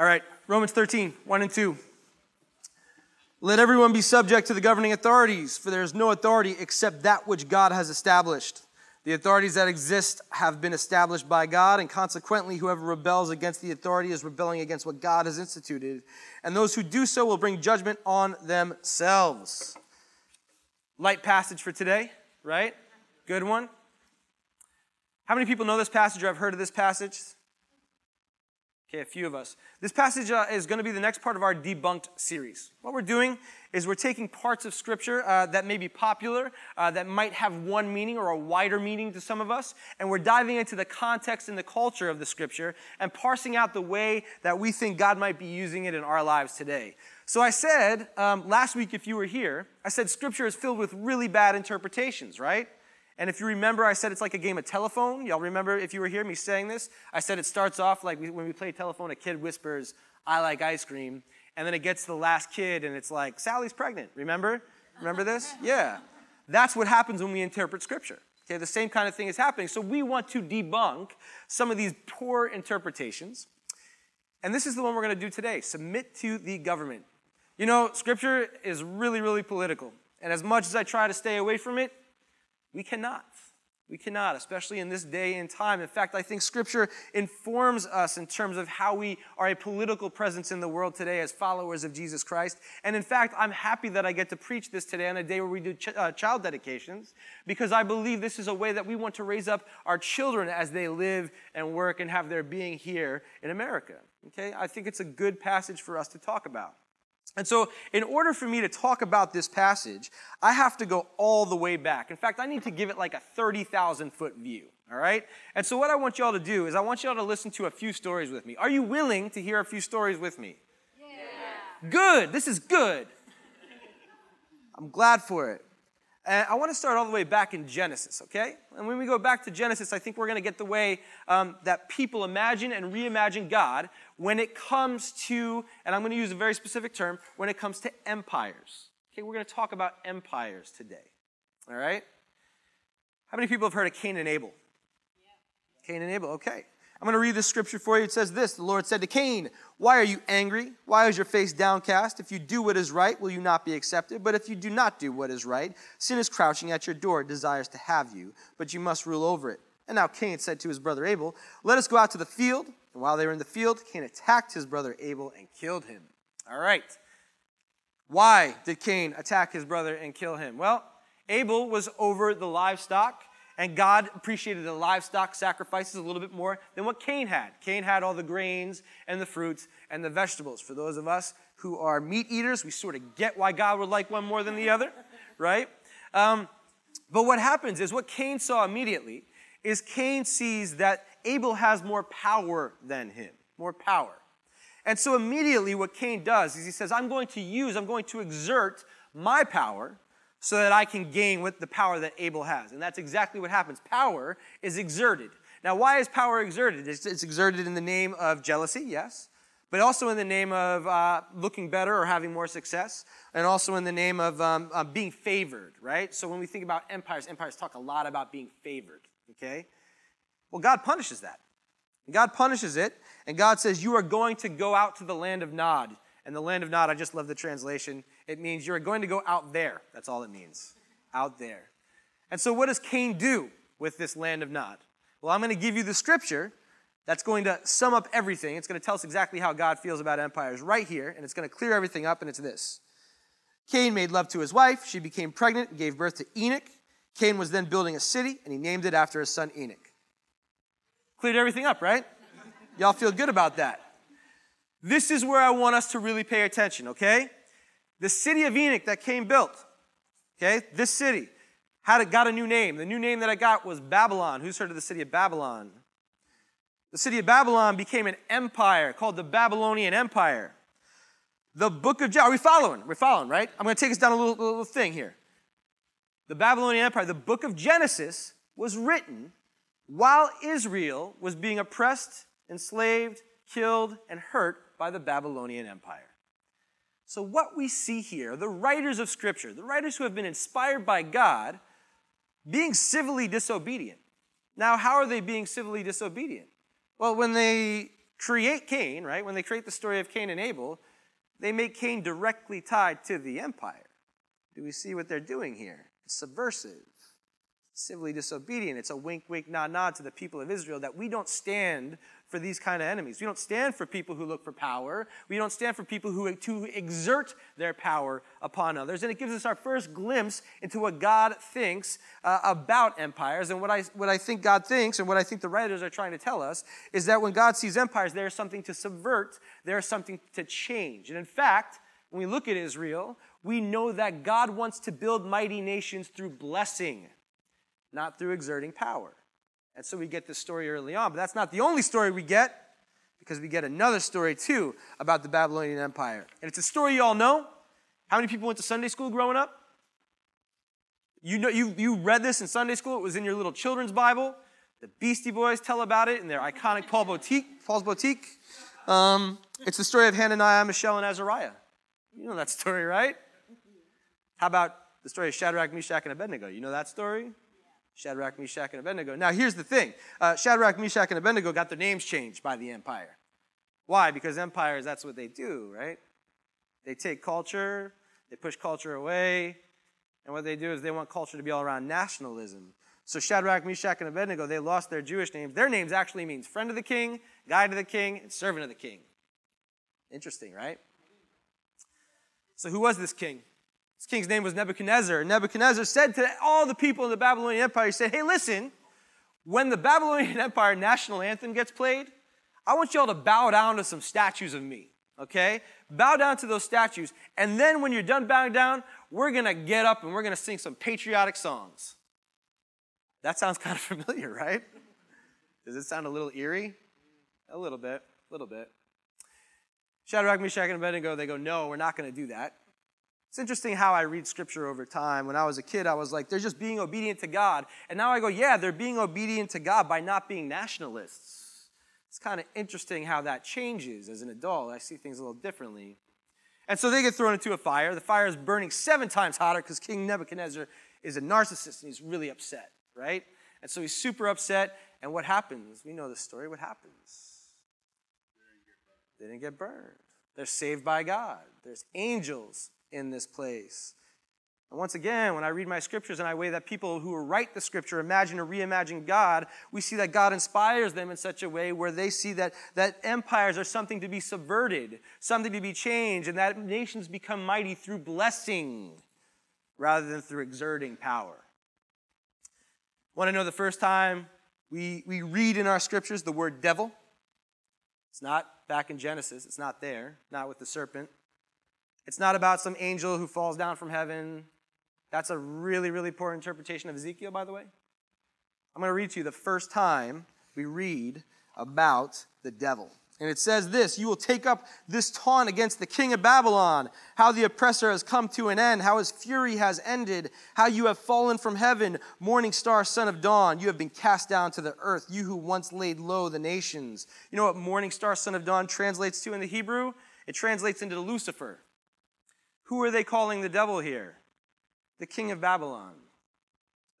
All right, Romans 13, 1 and 2. Let everyone be subject to the governing authorities, for there is no authority except that which God has established. The authorities that exist have been established by God, and consequently, whoever rebels against the authority is rebelling against what God has instituted. And those who do so will bring judgment on themselves. Light passage for today, right? Good one. How many people know this passage or have heard of this passage? Okay, a few of us. This passage uh, is going to be the next part of our debunked series. What we're doing is we're taking parts of Scripture uh, that may be popular, uh, that might have one meaning or a wider meaning to some of us, and we're diving into the context and the culture of the Scripture and parsing out the way that we think God might be using it in our lives today. So I said um, last week, if you were here, I said Scripture is filled with really bad interpretations, right? And if you remember, I said it's like a game of telephone. Y'all remember if you were here, me saying this? I said it starts off like when we play telephone, a kid whispers, I like ice cream. And then it gets to the last kid and it's like, Sally's pregnant. Remember? Remember this? Yeah. That's what happens when we interpret scripture. Okay, the same kind of thing is happening. So we want to debunk some of these poor interpretations. And this is the one we're going to do today submit to the government. You know, scripture is really, really political. And as much as I try to stay away from it, we cannot. We cannot, especially in this day and time. In fact, I think Scripture informs us in terms of how we are a political presence in the world today as followers of Jesus Christ. And in fact, I'm happy that I get to preach this today on a day where we do ch- uh, child dedications because I believe this is a way that we want to raise up our children as they live and work and have their being here in America. Okay? I think it's a good passage for us to talk about. And so, in order for me to talk about this passage, I have to go all the way back. In fact, I need to give it like a 30,000 foot view, all right? And so, what I want y'all to do is, I want y'all to listen to a few stories with me. Are you willing to hear a few stories with me? Yeah. Good. This is good. I'm glad for it. And I want to start all the way back in Genesis, okay? And when we go back to Genesis, I think we're going to get the way um, that people imagine and reimagine God when it comes to, and I'm going to use a very specific term, when it comes to empires. Okay, we're going to talk about empires today. All right? How many people have heard of Cain and Abel? Yeah. Cain and Abel, okay. I'm going to read this scripture for you. It says this The Lord said to Cain, Why are you angry? Why is your face downcast? If you do what is right, will you not be accepted? But if you do not do what is right, sin is crouching at your door, desires to have you, but you must rule over it. And now Cain said to his brother Abel, Let us go out to the field. And while they were in the field, Cain attacked his brother Abel and killed him. All right. Why did Cain attack his brother and kill him? Well, Abel was over the livestock, and God appreciated the livestock sacrifices a little bit more than what Cain had. Cain had all the grains and the fruits and the vegetables. For those of us who are meat eaters, we sort of get why God would like one more than the other, right? Um, but what happens is what Cain saw immediately is Cain sees that Abel has more power than him, more power. And so immediately what Cain does is he says, I'm going to use, I'm going to exert my power so that I can gain with the power that Abel has. And that's exactly what happens. Power is exerted. Now, why is power exerted? It's, it's exerted in the name of jealousy, yes, but also in the name of uh, looking better or having more success, and also in the name of um, uh, being favored, right? So when we think about empires, empires talk a lot about being favored, okay? Well, God punishes that. God punishes it, and God says, You are going to go out to the land of Nod. And the land of Nod, I just love the translation. It means you're going to go out there. That's all it means. Out there. And so, what does Cain do with this land of Nod? Well, I'm going to give you the scripture that's going to sum up everything. It's going to tell us exactly how God feels about empires right here, and it's going to clear everything up, and it's this Cain made love to his wife. She became pregnant and gave birth to Enoch. Cain was then building a city, and he named it after his son Enoch. Cleared everything up, right? Y'all feel good about that. This is where I want us to really pay attention, okay? The city of Enoch that Cain built, okay? This city had a, got a new name. The new name that I got was Babylon. Who's heard of the city of Babylon? The city of Babylon became an empire called the Babylonian Empire. The book of John, are we following? We're following, right? I'm going to take us down a little, little thing here. The Babylonian Empire, the book of Genesis was written while Israel was being oppressed, enslaved, killed, and hurt by the Babylonian Empire. So, what we see here, the writers of Scripture, the writers who have been inspired by God, being civilly disobedient. Now, how are they being civilly disobedient? Well, when they create Cain, right? When they create the story of Cain and Abel, they make Cain directly tied to the empire. Do we see what they're doing here? It's subversive civilly disobedient. It's a wink, wink, nod, nod to the people of Israel that we don't stand for these kind of enemies. We don't stand for people who look for power. We don't stand for people who to exert their power upon others. And it gives us our first glimpse into what God thinks uh, about empires. And what I, what I think God thinks and what I think the writers are trying to tell us is that when God sees empires, there's something to subvert, there's something to change. And in fact, when we look at Israel, we know that God wants to build mighty nations through blessing not through exerting power. And so we get this story early on, but that's not the only story we get because we get another story too about the Babylonian Empire. And it's a story you all know. How many people went to Sunday school growing up? You know you, you read this in Sunday school, it was in your little children's Bible. The Beastie Boys tell about it in their iconic Paul Boutique, Paul's Boutique. Um, it's the story of Hananiah, Mishael, and Azariah. You know that story, right? How about the story of Shadrach, Meshach, and Abednego? You know that story? Shadrach, Meshach, and Abednego. Now, here's the thing uh, Shadrach, Meshach, and Abednego got their names changed by the empire. Why? Because empires, that's what they do, right? They take culture, they push culture away, and what they do is they want culture to be all around nationalism. So Shadrach, Meshach, and Abednego, they lost their Jewish names. Their names actually means friend of the king, guide of the king, and servant of the king. Interesting, right? So who was this king? This king's name was Nebuchadnezzar. Nebuchadnezzar said to all the people in the Babylonian Empire, he said, Hey, listen, when the Babylonian Empire national anthem gets played, I want y'all to bow down to some statues of me, okay? Bow down to those statues. And then when you're done bowing down, we're gonna get up and we're gonna sing some patriotic songs. That sounds kind of familiar, right? Does it sound a little eerie? A little bit, a little bit. Shadrach, Meshach, and Abednego, they go, No, we're not gonna do that. It's interesting how I read scripture over time. When I was a kid, I was like, they're just being obedient to God. And now I go, yeah, they're being obedient to God by not being nationalists. It's kind of interesting how that changes as an adult. I see things a little differently. And so they get thrown into a fire. The fire is burning seven times hotter because King Nebuchadnezzar is a narcissist and he's really upset, right? And so he's super upset. And what happens? We know the story. What happens? They didn't get burned. They're saved by God. There's angels in this place. And once again, when I read my scriptures and I weigh that people who write the scripture imagine or reimagine God, we see that God inspires them in such a way where they see that, that empires are something to be subverted, something to be changed, and that nations become mighty through blessing rather than through exerting power. Want to know the first time we, we read in our scriptures the word devil? It's not back in Genesis, it's not there, not with the serpent. It's not about some angel who falls down from heaven. That's a really, really poor interpretation of Ezekiel, by the way. I'm going to read to you the first time we read about the devil. And it says this You will take up this taunt against the king of Babylon, how the oppressor has come to an end, how his fury has ended, how you have fallen from heaven, morning star, son of dawn. You have been cast down to the earth, you who once laid low the nations. You know what morning star, son of dawn translates to in the Hebrew? It translates into Lucifer. Who are they calling the devil here? The king of Babylon.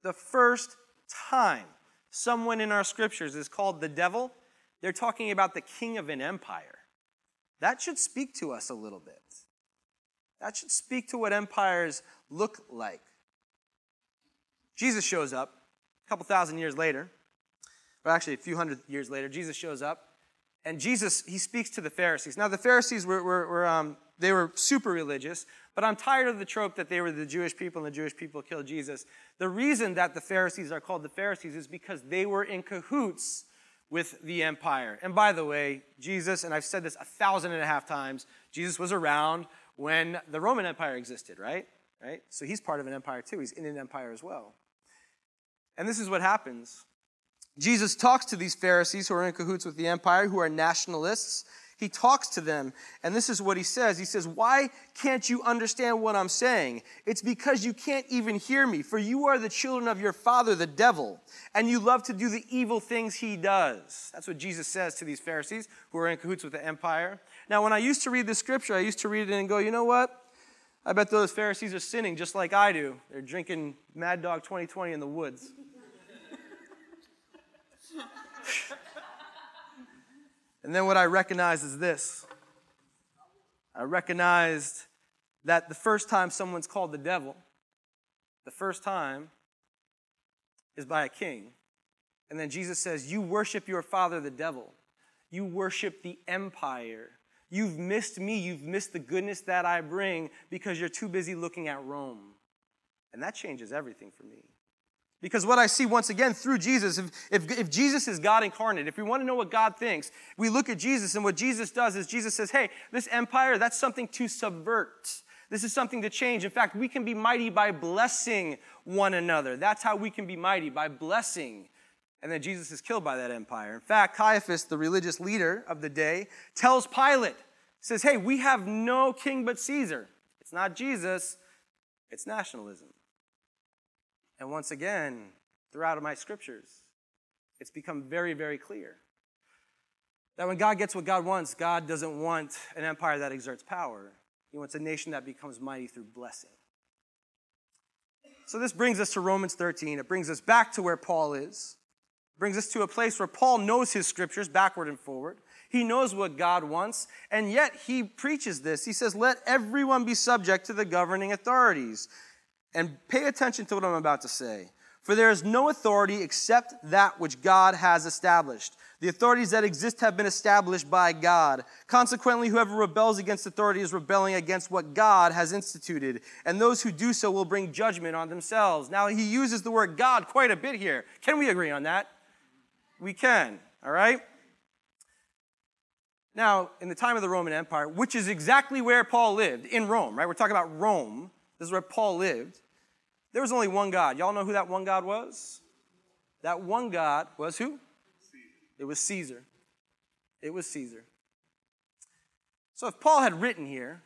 The first time someone in our scriptures is called the devil, they're talking about the king of an empire. That should speak to us a little bit. That should speak to what empires look like. Jesus shows up a couple thousand years later, or actually a few hundred years later. Jesus shows up, and Jesus, he speaks to the Pharisees. Now, the Pharisees were, were, were um, they were super religious, but I'm tired of the trope that they were the Jewish people and the Jewish people killed Jesus. The reason that the Pharisees are called the Pharisees is because they were in cahoots with the empire. And by the way, Jesus, and I've said this a thousand and a half times, Jesus was around when the Roman Empire existed, right? Right? So he's part of an empire too. He's in an empire as well. And this is what happens. Jesus talks to these Pharisees who are in cahoots with the empire, who are nationalists, he talks to them, and this is what he says. He says, Why can't you understand what I'm saying? It's because you can't even hear me, for you are the children of your father, the devil, and you love to do the evil things he does. That's what Jesus says to these Pharisees who are in cahoots with the empire. Now, when I used to read the scripture, I used to read it and go, You know what? I bet those Pharisees are sinning just like I do. They're drinking Mad Dog 2020 in the woods. And then what I recognize is this I recognized that the first time someone's called the devil, the first time is by a king. And then Jesus says, You worship your father, the devil. You worship the empire. You've missed me. You've missed the goodness that I bring because you're too busy looking at Rome. And that changes everything for me. Because what I see once again through Jesus, if, if, if, Jesus is God incarnate, if we want to know what God thinks, we look at Jesus, and what Jesus does is Jesus says, hey, this empire, that's something to subvert. This is something to change. In fact, we can be mighty by blessing one another. That's how we can be mighty, by blessing. And then Jesus is killed by that empire. In fact, Caiaphas, the religious leader of the day, tells Pilate, says, hey, we have no king but Caesar. It's not Jesus, it's nationalism. And once again, throughout my scriptures, it's become very, very clear that when God gets what God wants, God doesn't want an empire that exerts power. He wants a nation that becomes mighty through blessing. So this brings us to Romans 13. It brings us back to where Paul is. It brings us to a place where Paul knows his scriptures backward and forward. He knows what God wants, and yet he preaches this. He says, Let everyone be subject to the governing authorities. And pay attention to what I'm about to say. For there is no authority except that which God has established. The authorities that exist have been established by God. Consequently, whoever rebels against authority is rebelling against what God has instituted. And those who do so will bring judgment on themselves. Now, he uses the word God quite a bit here. Can we agree on that? We can, all right? Now, in the time of the Roman Empire, which is exactly where Paul lived, in Rome, right? We're talking about Rome. This is where Paul lived. There was only one God. Y'all know who that one God was? That one God was who? It was Caesar. It was Caesar. So if Paul had written here,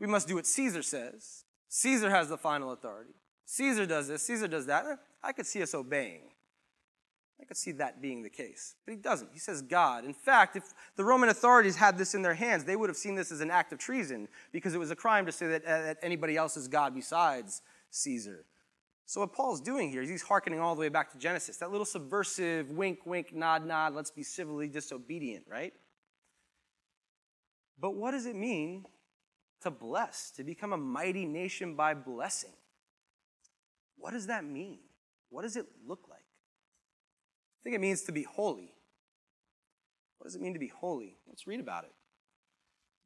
we must do what Caesar says. Caesar has the final authority. Caesar does this, Caesar does that. I could see us obeying. I could see that being the case. But he doesn't. He says God. In fact, if the Roman authorities had this in their hands, they would have seen this as an act of treason because it was a crime to say that, uh, that anybody else is God besides Caesar. So what Paul's doing here is he's hearkening all the way back to Genesis. That little subversive wink, wink, nod, nod, let's be civilly disobedient, right? But what does it mean to bless, to become a mighty nation by blessing? What does that mean? What does it look like? Think it means to be holy. What does it mean to be holy? Let's read about it.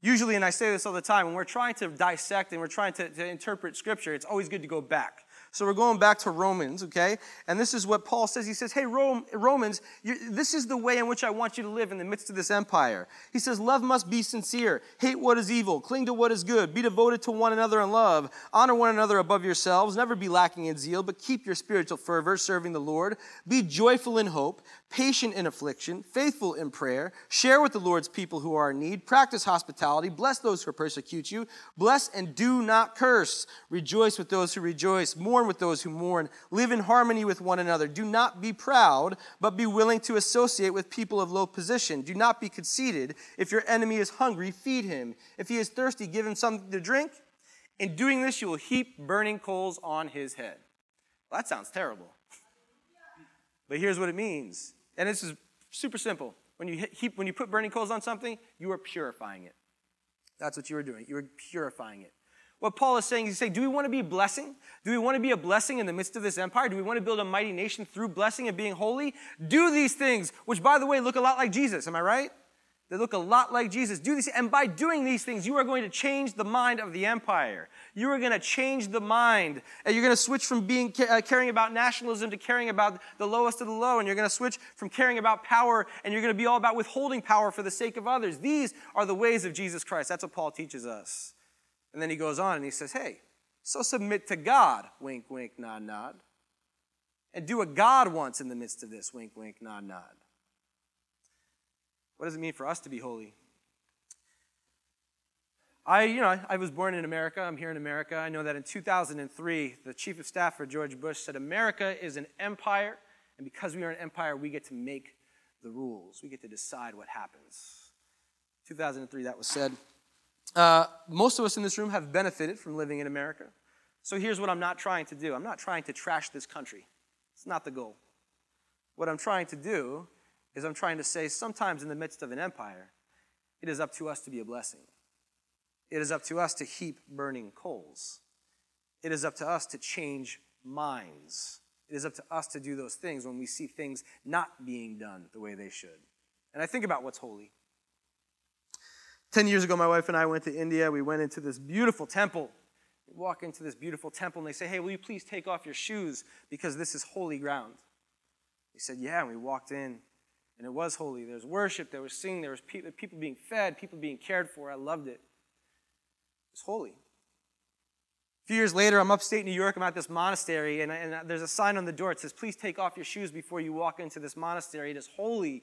Usually, and I say this all the time, when we're trying to dissect and we're trying to, to interpret Scripture, it's always good to go back. So we're going back to Romans, okay? And this is what Paul says. He says, Hey, Rome, Romans, this is the way in which I want you to live in the midst of this empire. He says, Love must be sincere. Hate what is evil. Cling to what is good. Be devoted to one another in love. Honor one another above yourselves. Never be lacking in zeal, but keep your spiritual fervor, serving the Lord. Be joyful in hope, patient in affliction, faithful in prayer. Share with the Lord's people who are in need. Practice hospitality. Bless those who persecute you. Bless and do not curse. Rejoice with those who rejoice. Mourn mourn with those who mourn. Live in harmony with one another. Do not be proud, but be willing to associate with people of low position. Do not be conceited. If your enemy is hungry, feed him. If he is thirsty, give him something to drink. In doing this, you will heap burning coals on his head. Well, that sounds terrible. But here's what it means. And this is super simple. When you, heap, when you put burning coals on something, you are purifying it. That's what you are doing. You are purifying it. What Paul is saying, is he's saying, do we want to be a blessing? Do we want to be a blessing in the midst of this empire? Do we want to build a mighty nation through blessing and being holy? Do these things, which by the way look a lot like Jesus, am I right? They look a lot like Jesus. Do these, and by doing these things, you are going to change the mind of the empire. You are going to change the mind, and you're going to switch from being uh, caring about nationalism to caring about the lowest of the low, and you're going to switch from caring about power, and you're going to be all about withholding power for the sake of others. These are the ways of Jesus Christ. That's what Paul teaches us. And then he goes on and he says, Hey, so submit to God, wink, wink, nod, nod. And do what God wants in the midst of this, wink, wink, nod, nod. What does it mean for us to be holy? I, you know, I was born in America. I'm here in America. I know that in 2003, the chief of staff for George Bush said, America is an empire, and because we are an empire, we get to make the rules. We get to decide what happens. 2003, that was said. Uh, most of us in this room have benefited from living in America. So here's what I'm not trying to do I'm not trying to trash this country, it's not the goal. What I'm trying to do is I'm trying to say sometimes in the midst of an empire, it is up to us to be a blessing. It is up to us to heap burning coals. It is up to us to change minds. It is up to us to do those things when we see things not being done the way they should. And I think about what's holy. Ten years ago, my wife and I went to India. We went into this beautiful temple. We walk into this beautiful temple, and they say, Hey, will you please take off your shoes because this is holy ground? We said, Yeah, and we walked in, and it was holy. There was worship, there was singing, there was people being fed, people being cared for. I loved it. It was holy. A few years later, I'm upstate New York. I'm at this monastery, and, and there's a sign on the door. It says, Please take off your shoes before you walk into this monastery. It is holy.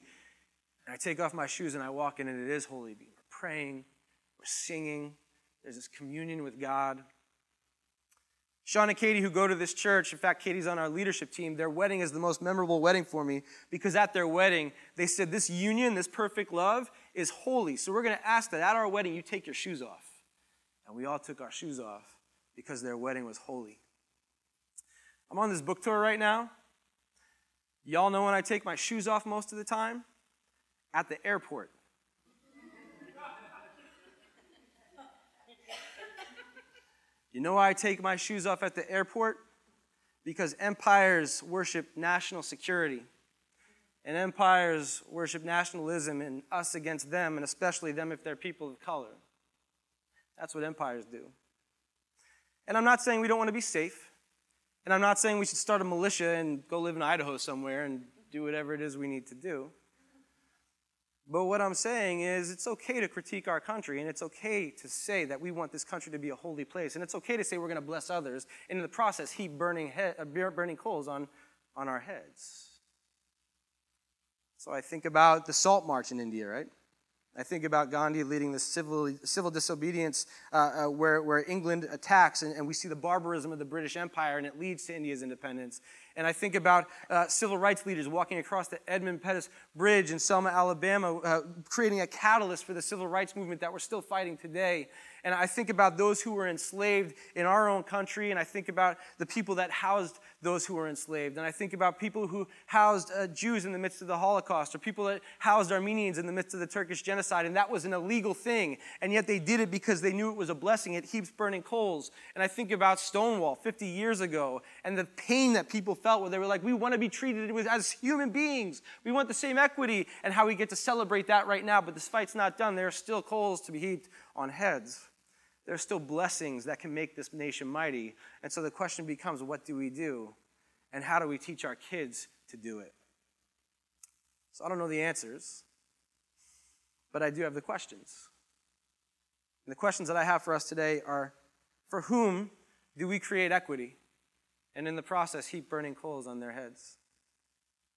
And I take off my shoes and I walk in, and it is holy praying, we're singing, there's this communion with God. Sean and Katie, who go to this church, in fact, Katie's on our leadership team, their wedding is the most memorable wedding for me because at their wedding, they said, This union, this perfect love is holy. So we're going to ask that at our wedding, you take your shoes off. And we all took our shoes off because their wedding was holy. I'm on this book tour right now. Y'all know when I take my shoes off most of the time? At the airport. You know why I take my shoes off at the airport? Because empires worship national security. And empires worship nationalism and us against them, and especially them if they're people of color. That's what empires do. And I'm not saying we don't want to be safe. And I'm not saying we should start a militia and go live in Idaho somewhere and do whatever it is we need to do. But what I'm saying is, it's okay to critique our country, and it's okay to say that we want this country to be a holy place, and it's okay to say we're going to bless others, and in the process, heap burning, he- uh, burning coals on, on our heads. So I think about the Salt March in India, right? I think about Gandhi leading the civil, civil disobedience uh, uh, where, where England attacks, and, and, we see the barbarism of the British Empire, and it leads to India's independence. And I think about uh, civil rights leaders walking across the Edmund Pettus Bridge in Selma, Alabama, uh, creating a catalyst for the civil rights movement that we're still fighting today. And I think about those who were enslaved in our own country, and I think about the people that housed those who were enslaved. And I think about people who housed uh, Jews in the midst of the Holocaust, or people that housed Armenians in the midst of the Turkish genocide, and that was an illegal thing. And yet they did it because they knew it was a blessing. It heaps burning coals. And I think about Stonewall 50 years ago, and the pain that people felt where they were like, we want to be treated as human beings. We want the same equity, and how we get to celebrate that right now. But this fight's not done. There are still coals to be heaped on heads there are still blessings that can make this nation mighty. And so the question becomes what do we do? And how do we teach our kids to do it? So I don't know the answers, but I do have the questions. And the questions that I have for us today are for whom do we create equity? And in the process, heap burning coals on their heads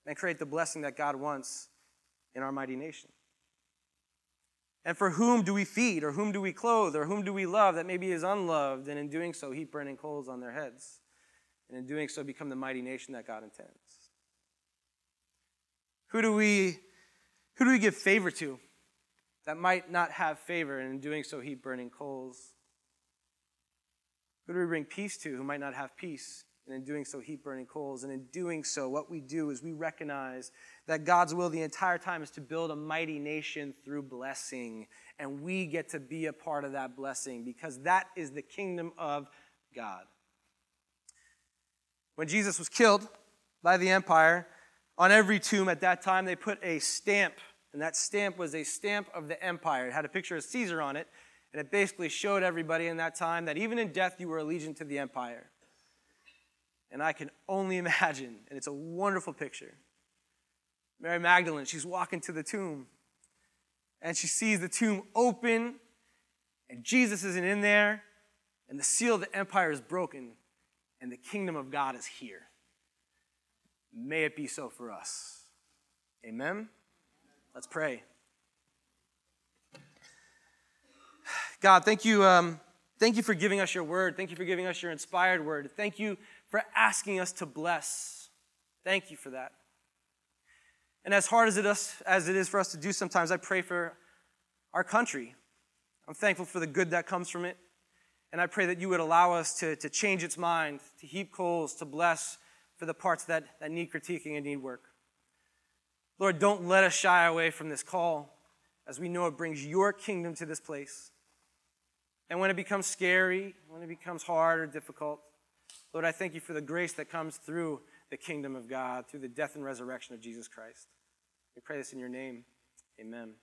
and create the blessing that God wants in our mighty nation. And for whom do we feed, or whom do we clothe, or whom do we love that maybe is unloved, and in doing so heap burning coals on their heads, and in doing so become the mighty nation that God intends? Who do we, who do we give favor to that might not have favor, and in doing so heap burning coals? Who do we bring peace to who might not have peace, and in doing so heap burning coals? And in doing so, what we do is we recognize that God's will the entire time is to build a mighty nation through blessing. And we get to be a part of that blessing because that is the kingdom of God. When Jesus was killed by the empire, on every tomb at that time they put a stamp, and that stamp was a stamp of the empire. It had a picture of Caesar on it, and it basically showed everybody in that time that even in death you were allegiant to the empire. And I can only imagine, and it's a wonderful picture Mary Magdalene, she's walking to the tomb and she sees the tomb open and Jesus isn't in there and the seal of the empire is broken and the kingdom of God is here. May it be so for us. Amen. Let's pray. God, thank you. Um, thank you for giving us your word. Thank you for giving us your inspired word. Thank you for asking us to bless. Thank you for that. And as hard as it, is, as it is for us to do sometimes, I pray for our country. I'm thankful for the good that comes from it. And I pray that you would allow us to, to change its mind, to heap coals, to bless for the parts that, that need critiquing and need work. Lord, don't let us shy away from this call as we know it brings your kingdom to this place. And when it becomes scary, when it becomes hard or difficult, Lord, I thank you for the grace that comes through the kingdom of God, through the death and resurrection of Jesus Christ. We pray this in your name. Amen.